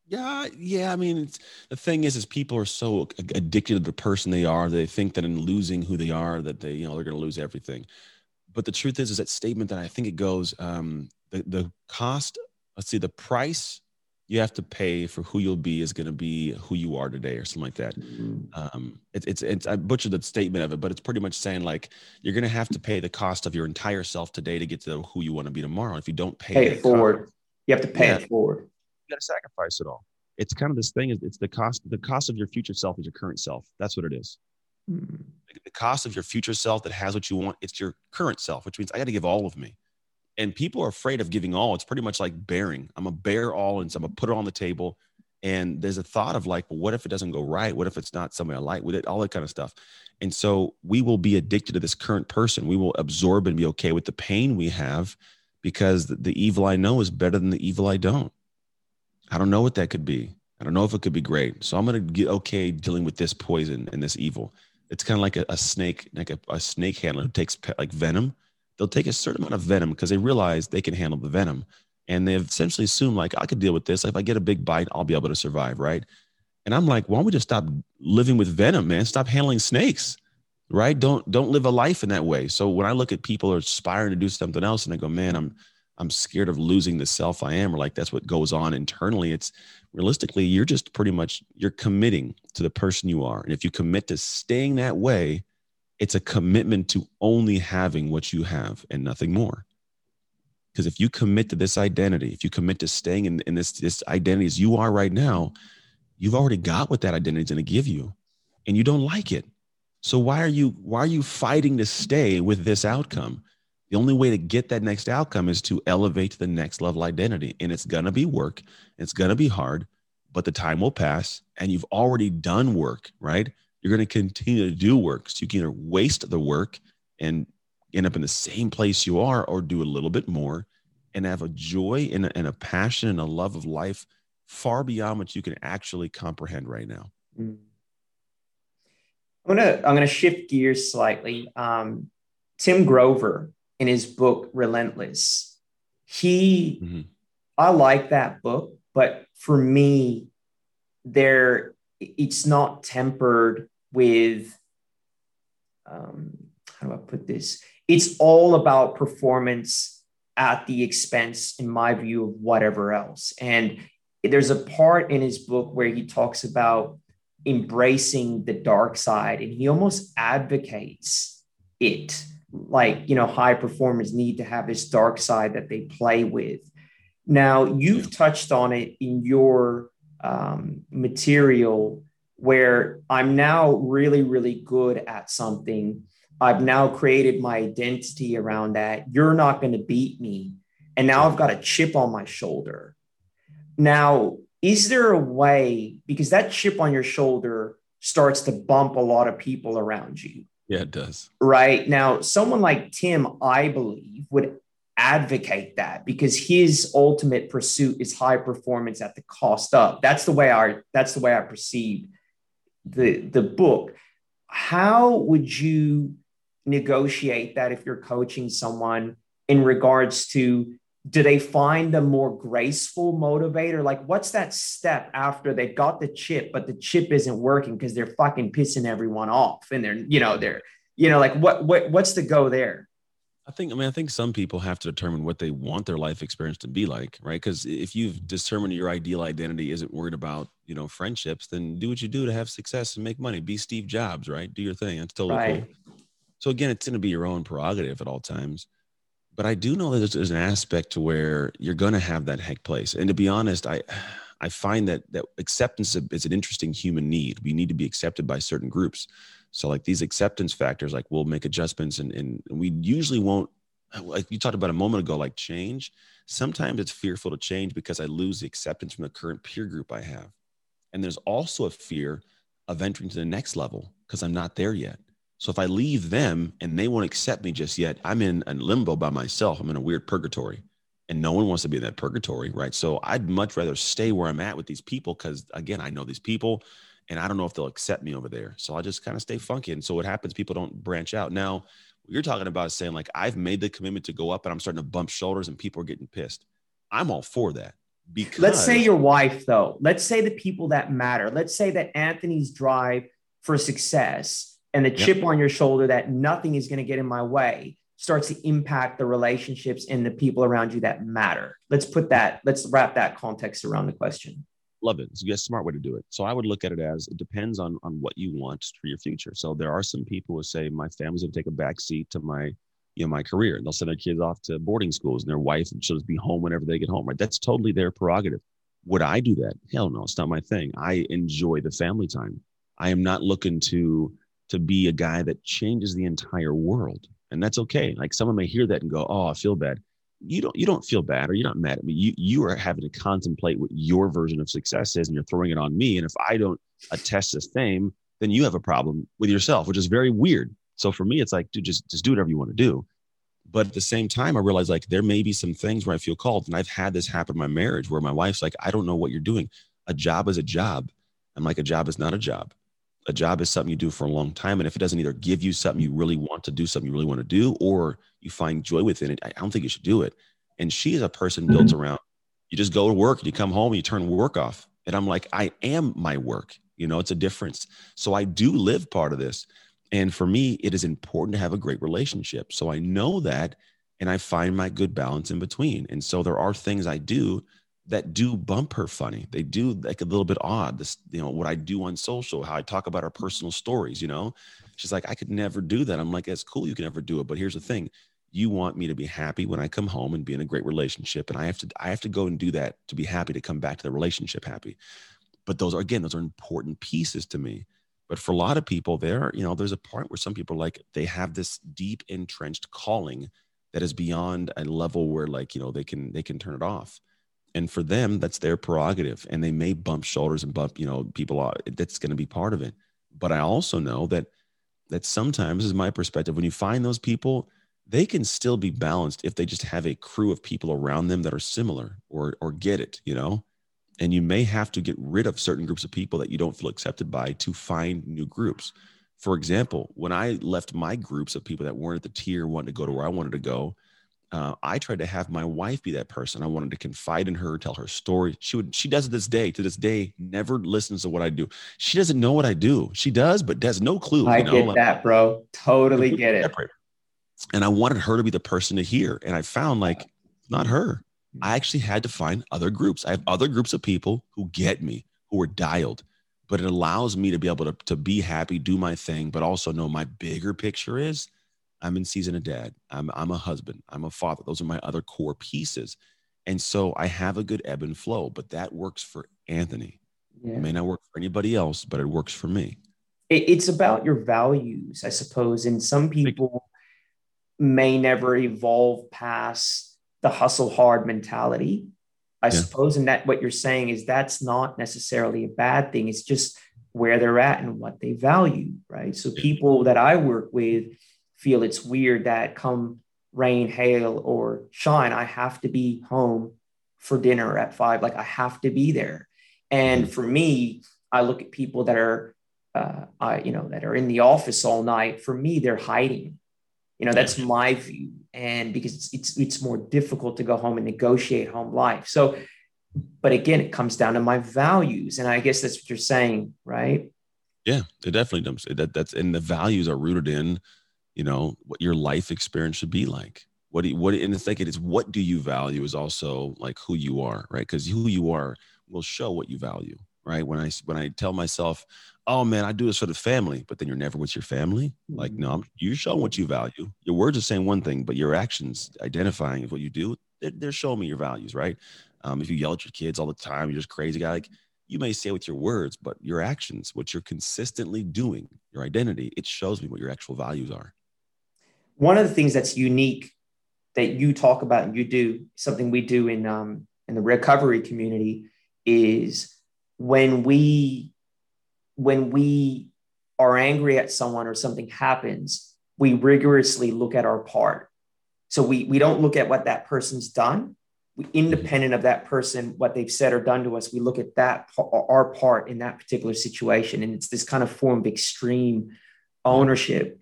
Yeah, yeah. I mean, the thing is, is people are so addicted to the person they are. They think that in losing who they are, that they, you know, they're going to lose everything. But the truth is, is that statement that I think it goes, um, the the cost. Let's see, the price you have to pay for who you'll be is going to be who you are today or something like that. Mm-hmm. Um, it, it's, it's, I butchered the statement of it, but it's pretty much saying like, you're going to have to pay the cost of your entire self today to get to who you want to be tomorrow. If you don't pay, pay it forward, cost, you have to pay yeah, it forward. You got to sacrifice it all. It's kind of this thing. is It's the cost, the cost of your future self is your current self. That's what it is. Mm-hmm. The cost of your future self that has what you want. It's your current self, which means I got to give all of me and people are afraid of giving all. It's pretty much like bearing. I'm gonna bear all, and so I'm gonna put it on the table. And there's a thought of like, well, what if it doesn't go right? What if it's not somebody I like with it? All that kind of stuff. And so we will be addicted to this current person. We will absorb and be okay with the pain we have because the, the evil I know is better than the evil I don't. I don't know what that could be. I don't know if it could be great. So I'm gonna get okay dealing with this poison and this evil. It's kind of like a, a snake, like a, a snake handler who takes pe- like venom they'll take a certain amount of venom because they realize they can handle the venom. And they've essentially assumed, like, I could deal with this. If I get a big bite, I'll be able to survive, right? And I'm like, why don't we just stop living with venom, man? Stop handling snakes, right? Don't don't live a life in that way. So when I look at people are aspiring to do something else, and I go, man, I'm I'm scared of losing the self I am, or like that's what goes on internally. It's realistically, you're just pretty much you're committing to the person you are. And if you commit to staying that way, it's a commitment to only having what you have and nothing more. Because if you commit to this identity, if you commit to staying in, in this, this identity as you are right now, you've already got what that identity is going to give you and you don't like it. So why are you why are you fighting to stay with this outcome? The only way to get that next outcome is to elevate to the next level identity. And it's going to be work, it's going to be hard, but the time will pass and you've already done work, right? You're going to continue to do work. So you can either waste the work and end up in the same place you are or do a little bit more and have a joy and a, and a passion and a love of life far beyond what you can actually comprehend right now. Mm. I'm gonna I'm gonna shift gears slightly. Um, Tim Grover in his book Relentless, he mm-hmm. I like that book, but for me, there it's not tempered with um, how do I put this? It's all about performance at the expense, in my view, of whatever else. And there's a part in his book where he talks about embracing the dark side, and he almost advocates it. Like, you know, high performers need to have this dark side that they play with. Now, you've touched on it in your um, material where I'm now really, really good at something. I've now created my identity around that. You're not going to beat me. And now I've got a chip on my shoulder. Now, is there a way, because that chip on your shoulder starts to bump a lot of people around you? Yeah, it does. Right. Now, someone like Tim, I believe, would advocate that because his ultimate pursuit is high performance at the cost of. That's the way I that's the way I perceive the the book. How would you negotiate that if you're coaching someone in regards to do they find a more graceful motivator? Like, what's that step after they got the chip, but the chip isn't working because they're fucking pissing everyone off and they're, you know, they're, you know, like what, what, what's the go there? I think, I mean, I think some people have to determine what they want their life experience to be like, right? Because if you've determined your ideal identity isn't worried about, you know, friendships, then do what you do to have success and make money. Be Steve Jobs, right? Do your thing. It's totally right. cool. So again, it's going to be your own prerogative at all times but I do know that there's, there's an aspect to where you're going to have that heck place. And to be honest, I, I find that that acceptance is an interesting human need. We need to be accepted by certain groups. So like these acceptance factors, like we'll make adjustments and, and we usually won't, like you talked about a moment ago, like change. Sometimes it's fearful to change because I lose the acceptance from the current peer group I have. And there's also a fear of entering to the next level because I'm not there yet. So if I leave them and they won't accept me just yet, I'm in a limbo by myself. I'm in a weird purgatory and no one wants to be in that purgatory, right? So I'd much rather stay where I'm at with these people because again, I know these people and I don't know if they'll accept me over there. So I'll just kind of stay funky. And so what happens, people don't branch out. Now, you're talking about saying like I've made the commitment to go up and I'm starting to bump shoulders and people are getting pissed. I'm all for that. Because let's say your wife, though, let's say the people that matter, let's say that Anthony's drive for success and the chip on your shoulder that nothing is going to get in my way starts to impact the relationships and the people around you that matter. Let's put that, let's wrap that context around the question. Love it. It's a smart way to do it. So I would look at it as it depends on on what you want for your future. So there are some people who say my family's gonna take a back seat to my you know my career and they'll send their kids off to boarding schools and their wife and she'll just be home whenever they get home. Right. That's totally their prerogative. Would I do that? Hell no, it's not my thing. I enjoy the family time. I am not looking to to be a guy that changes the entire world. And that's okay. Like someone may hear that and go, "Oh, I feel bad." You don't you don't feel bad or you're not mad at me. You you are having to contemplate what your version of success is and you're throwing it on me. And if I don't attest the same, then you have a problem with yourself, which is very weird. So for me, it's like, dude, just just do whatever you want to do. But at the same time, I realize like there may be some things where I feel called. And I've had this happen in my marriage where my wife's like, I don't know what you're doing. A job is a job. I'm like, a job is not a job a job is something you do for a long time. And if it doesn't either give you something you really want to do, something you really want to do, or you find joy within it, I don't think you should do it. And she is a person built mm-hmm. around you just go to work and you come home and you turn work off. And I'm like, I am my work. You know, it's a difference. So I do live part of this. And for me, it is important to have a great relationship. So I know that and I find my good balance in between. And so there are things I do that do bump her funny. They do like a little bit odd. This, you know, what I do on social, how I talk about our personal stories, you know. She's like, I could never do that. I'm like, it's cool, you can never do it. But here's the thing. You want me to be happy when I come home and be in a great relationship. And I have to, I have to go and do that to be happy to come back to the relationship happy. But those are again, those are important pieces to me. But for a lot of people, there, you know, there's a part where some people like they have this deep entrenched calling that is beyond a level where like, you know, they can they can turn it off and for them that's their prerogative and they may bump shoulders and bump you know people that's going to be part of it. But i also know that that sometimes is my perspective when you find those people they can still be balanced if they just have a crew of people around them that are similar or or get it you know? And you may have to get rid of certain groups of people that you don't feel accepted by to find new groups. For example when i left my groups of people that weren't at the tier wanted to go to where i wanted to go uh, I tried to have my wife be that person. I wanted to confide in her, tell her story. She would, she does it this day, to this day, never listens to what I do. She doesn't know what I do. She does, but has no clue. I you know? get that, bro. Totally get it. Separate. And I wanted her to be the person to hear. And I found like, not her. I actually had to find other groups. I have other groups of people who get me, who are dialed, but it allows me to be able to, to be happy, do my thing, but also know my bigger picture is I'm in season of dad. I'm, I'm a husband. I'm a father. Those are my other core pieces. And so I have a good ebb and flow, but that works for Anthony. Yeah. It may not work for anybody else, but it works for me. It's about your values, I suppose. And some people may never evolve past the hustle hard mentality. I yeah. suppose, and that what you're saying is that's not necessarily a bad thing. It's just where they're at and what they value, right? So people that I work with, feel it's weird that come rain, hail, or shine, I have to be home for dinner at five. Like I have to be there. And for me, I look at people that are, uh, I, you know, that are in the office all night. For me, they're hiding. You know, that's my view. And because it's, it's, it's more difficult to go home and negotiate home life. So, but again, it comes down to my values. And I guess that's what you're saying, right? Yeah, it definitely does. That that's and the values are rooted in you know what your life experience should be like. What do you, what and it's like it is what do you value is also like who you are right? Because who you are will show what you value right? When i when i tell myself oh man i do this for the family but then you're never with your family like no I'm, you show what you value. Your words are saying one thing but your actions identifying what you do they're, they're showing me your values right? Um, if you yell at your kids all the time you're just crazy guy like you may say with your words but your actions what you're consistently doing your identity it shows me what your actual values are one of the things that's unique that you talk about and you do something we do in um, in the recovery community is when we when we are angry at someone or something happens we rigorously look at our part. So we we don't look at what that person's done. We, independent of that person what they've said or done to us we look at that our part in that particular situation. And it's this kind of form of extreme ownership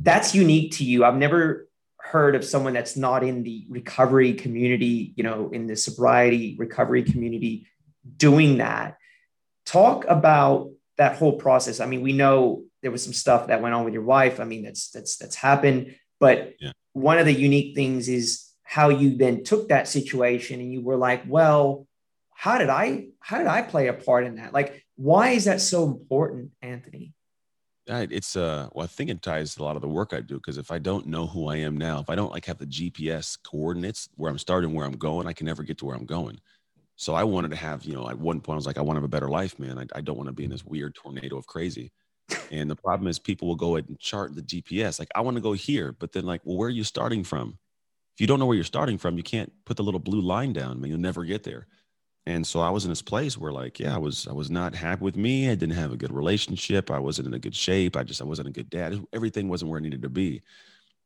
that's unique to you. I've never heard of someone that's not in the recovery community, you know, in the sobriety recovery community doing that. Talk about that whole process. I mean, we know there was some stuff that went on with your wife. I mean, that's that's that's happened, but yeah. one of the unique things is how you then took that situation and you were like, well, how did I how did I play a part in that? Like, why is that so important, Anthony? It's uh well i think it ties to a lot of the work i do because if i don't know who i am now if i don't like have the gps coordinates where i'm starting where i'm going i can never get to where i'm going. So i wanted to have you know at one point i was like i want to have a better life man. I, I don't want to be in this weird tornado of crazy. And the problem is people will go ahead and chart the gps like i want to go here but then like well where are you starting from? If you don't know where you're starting from you can't put the little blue line down I mean, you'll never get there and so i was in this place where like yeah i was i was not happy with me. I didn't have a good relationship. I wasn't in a good shape. I just i wasn't a good dad. Everything wasn't where i needed to be.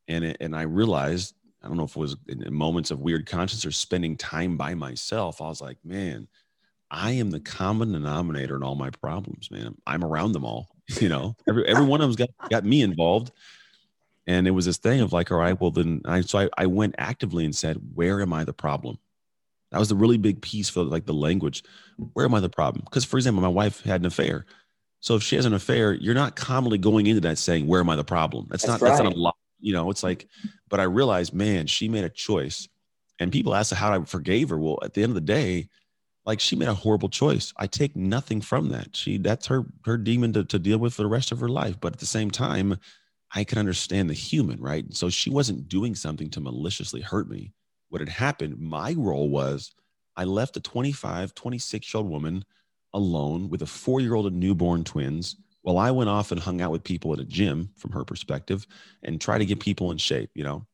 And it, and i realized i don't know if it was in moments of weird conscience or spending time by myself i was like man i am the common denominator in all my problems man. I'm around them all [LAUGHS] you know, every every one of them's got got me involved. And it was this thing of like, all right, well then I so I, I went actively and said, where am I the problem? That was the really big piece for like the language. Where am I the problem? Because for example, my wife had an affair. So if she has an affair, you're not commonly going into that saying, "Where am I the problem?" That's, that's not right. that's not a lot. You know, it's like, but I realized, man, she made a choice, and people ask how I forgave her. Well, at the end of the day, like she made a horrible choice. I take nothing from that. She that's her her demon to, to deal with for the rest of her life. But at the same time, I can understand the human, right? So she wasn't doing something to maliciously hurt me. What had happened, my role was I left a 25, 26 year old woman alone with a four year old and newborn twins while I went off and hung out with people at a gym from her perspective and try to get people in shape, you know?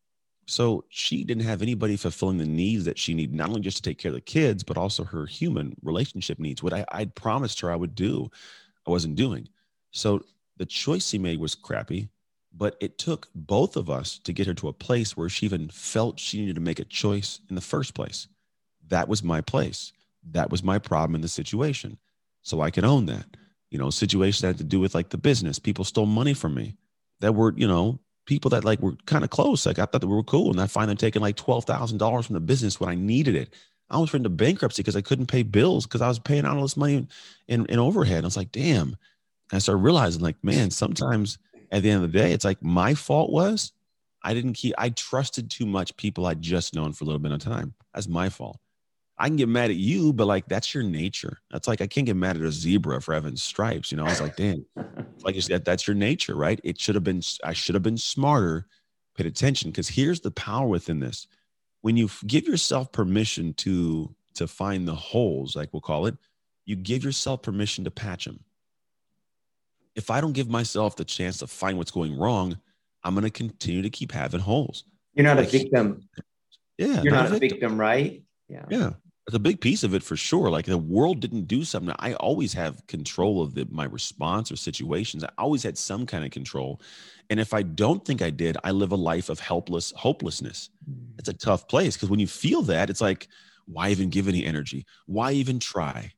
So she didn't have anybody fulfilling the needs that she needed, not only just to take care of the kids, but also her human relationship needs. What I, I'd promised her I would do, I wasn't doing. So the choice she made was crappy, but it took both of us to get her to a place where she even felt she needed to make a choice in the first place. That was my place. That was my problem in the situation. So I could own that. You know, situations that had to do with like the business. People stole money from me that were, you know, people that like were kind of close. Like I thought they were cool. And I find them taking like $12,000 from the business when I needed it. I was into bankruptcy because I couldn't pay bills because I was paying out all this money in, in, in overhead. I was like, damn. And I started realizing, like, man, sometimes at the end of the day, it's like my fault was I didn't keep, I trusted too much people I'd just known for a little bit of time. That's my fault. I can get mad at you, but like that's your nature. That's like I can't get mad at a zebra for having stripes. You know, I was like, damn, [LAUGHS] like you said, that's your nature, right? It should have been. I should have been smarter, paid attention. Because here's the power within this: when you give yourself permission to to find the holes, like we'll call it, you give yourself permission to patch them. If I don't give myself the chance to find what's going wrong, I'm going to continue to keep having holes. You're not like, a victim. Yeah, you're not, not a victim, victim right? Yeah. Yeah. It's a big piece of it for sure. Like the world didn't do something. I always have control of the, my response or situations. I always had some kind of control. And if I don't think I did, I live a life of helpless hopelessness. Mm. It's a tough place because when you feel that, it's like, why even give any energy? Why even try?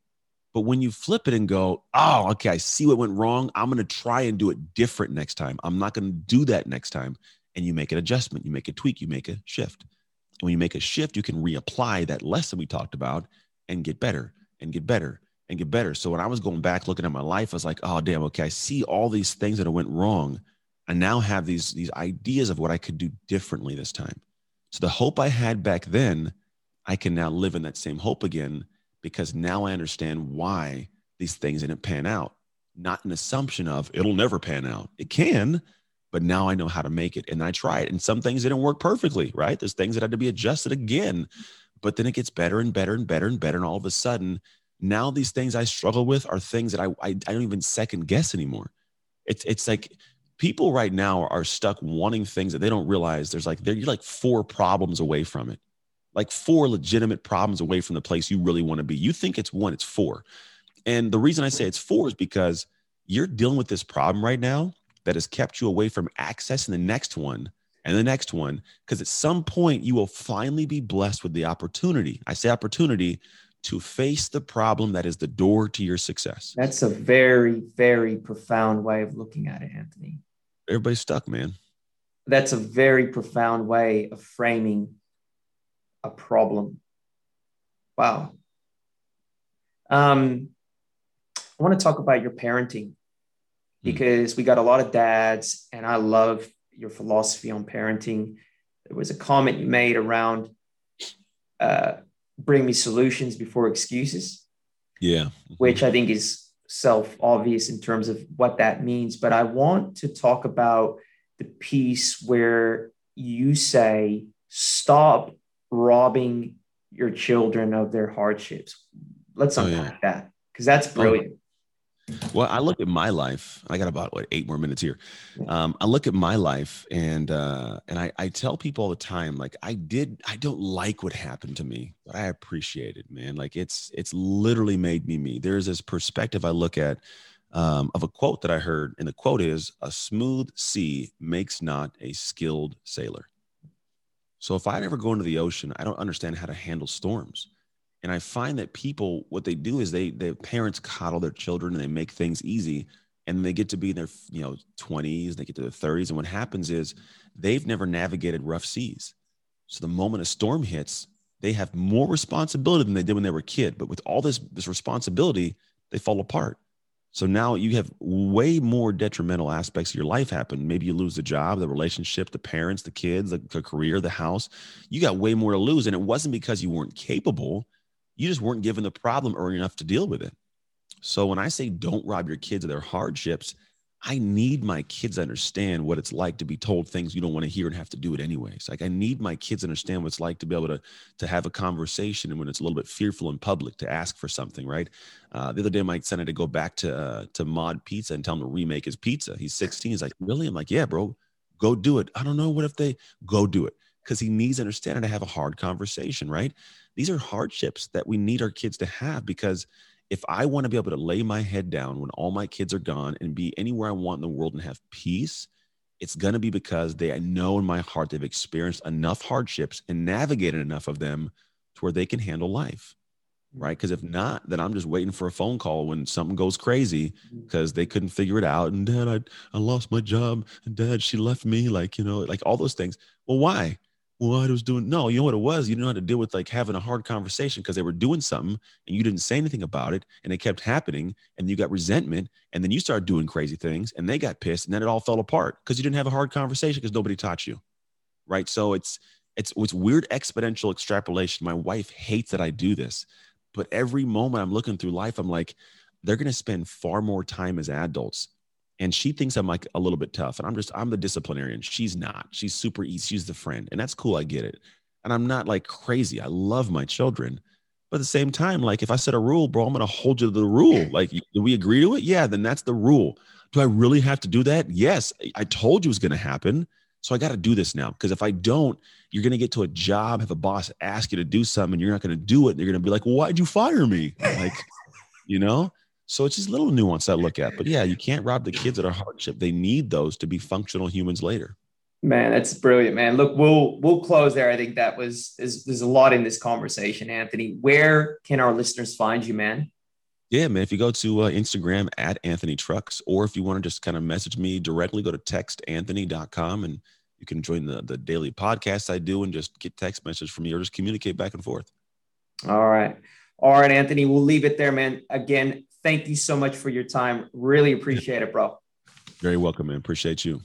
But when you flip it and go, oh, okay, I see what went wrong. I'm going to try and do it different next time. I'm not going to do that next time. And you make an adjustment, you make a tweak, you make a shift And when you make a shift, you can reapply that lesson we talked about and get better and get better and get better. So when I was going back looking at my life, I was like, oh damn, okay, I see all these things that went wrong. I now have these these ideas of what I could do differently this time. So the hope I had back then, I can now live in that same hope again because now I understand why these things didn't pan out. Not an assumption of it'll never pan out. It can, but now I know how to make it. And I tried. And some things didn't work perfectly, right? There's things that had to be adjusted again. But then it gets better and better and better and better. And all of a sudden, now these things I struggle with are things that I, I, I don't even second guess anymore. It's, it's like people right now are stuck wanting things that they don't realize there's like, they're you're like four problems away from it, like four legitimate problems away from the place you really want to be. You think it's one, it's four. And the reason I say it's four is because you're dealing with this problem right now that has kept you away from accessing the next one and the next one because at some point you will finally be blessed with the opportunity i say opportunity to face the problem that is the door to your success that's a very very profound way of looking at it anthony everybody's stuck man that's a very profound way of framing a problem wow um, i want to talk about your parenting Hmm. because we got a lot of dads, and I love your philosophy on parenting. There was a comment you made around uh, bring me solutions before excuses. Yeah. Mm-hmm. Which I think is self obvious in terms of what that means. But I want to talk about the piece where you say, stop robbing your children of their hardships. Let's unpack oh, yeah. that because that's brilliant. Well, I look at my life. I got about what eight more minutes here. Um, I look at my life, and uh, and I, I tell people all the time, like I did. I don't like what happened to me, but I appreciate it, man. Like it's it's literally made me me. There's this perspective I look at um, of a quote that I heard, and the quote is, "A smooth sea makes not a skilled sailor." So if I ever go into the ocean, I don't understand how to handle storms. And I find that people, what they do is they, their parents coddle their children and they make things easy. and they get to be in their you know 20s they get to their 30s and what happens is they've never navigated rough seas so the moment a storm hits they have more responsibility than they did when they were a kid but with all this this responsibility they fall apart so now you have way more detrimental aspects of your life happen. Maybe you lose the job, the relationship, the parents, the kids, the, the, career, the house. You got way more to lose. And it wasn't because you weren't capable, you just weren't given the problem early enough to deal with it. So when I say don't rob your kids of their hardships, I need my kids to understand what it's like to be told things you don't want to hear and have to do it anyways. Like I need my kids to understand what it's like to be able to to have a conversation and when it's a little bit fearful in public to ask for something, right? Uh, the other day, my son had to go back to uh, to Mod Pizza and tell him to remake his pizza. He's 16. He's like, really? I'm like, yeah, bro, go do it. I don't know. What if they go do it? Because he needs to understand and to have a hard conversation, right? These are hardships that we need our kids to have because if I want to be able to lay my head down when all my kids are gone and be anywhere I want in the world and have peace, it's going to be because they I know in my heart they've experienced enough hardships and navigated enough of them to where they can handle life. Mm. Right. Because if not, then I'm just waiting for a phone call when something goes crazy because mm. they couldn't figure it out. And dad, I, I lost my job. And dad, she left me. Like, you know, like all those things. Well, why? Well, I was doing no, you know what it was? You didn't know how to deal with like having a hard conversation because they were doing something and you didn't say anything about it and it kept happening and you got resentment and then you started doing crazy things and they got pissed and then it all fell apart because you didn't have a hard conversation because nobody taught you. Right. So it's it's it's weird exponential extrapolation. My wife hates that I do this, but every moment I'm looking through life, I'm like, they're gonna spend far more time as adults and she thinks I'm like a little bit tough. And I'm just, I'm the disciplinarian. She's not. She's super easy. She's the friend. And that's cool. I get it. And I'm not like crazy. I love my children. But at the same time, like if I set a rule, bro, I'm to hold you to the rule. Like, do we agree to it? Yeah, then that's the rule. Do I really have to do that? Yes. I told you it was to happen. So I got to do this now. Because if I don't, you're going to get to a job, have a boss ask you to do something, and you're not going to do it. You're going to be like, well, why'd you fire me? Like, you know? So it's just little nuance I look at. But yeah, you can't rob the kids of their hardship. They need those to be functional humans later. Man, that's brilliant, man. Look, we'll we'll close there. I think that was is there's a lot in this conversation, Anthony. Where can our listeners find you, man? Yeah, man. If you go to uh, Instagram at Anthony Trucks, or if you want to just kind of message me directly, go to textanthony.com and you can join the the daily podcast I do and just get text message from me or just communicate back and forth. All right. All right, Anthony. We'll leave it there, man. Again, thank you so much for your time. Really appreciate it, bro. Very welcome, man. Appreciate you.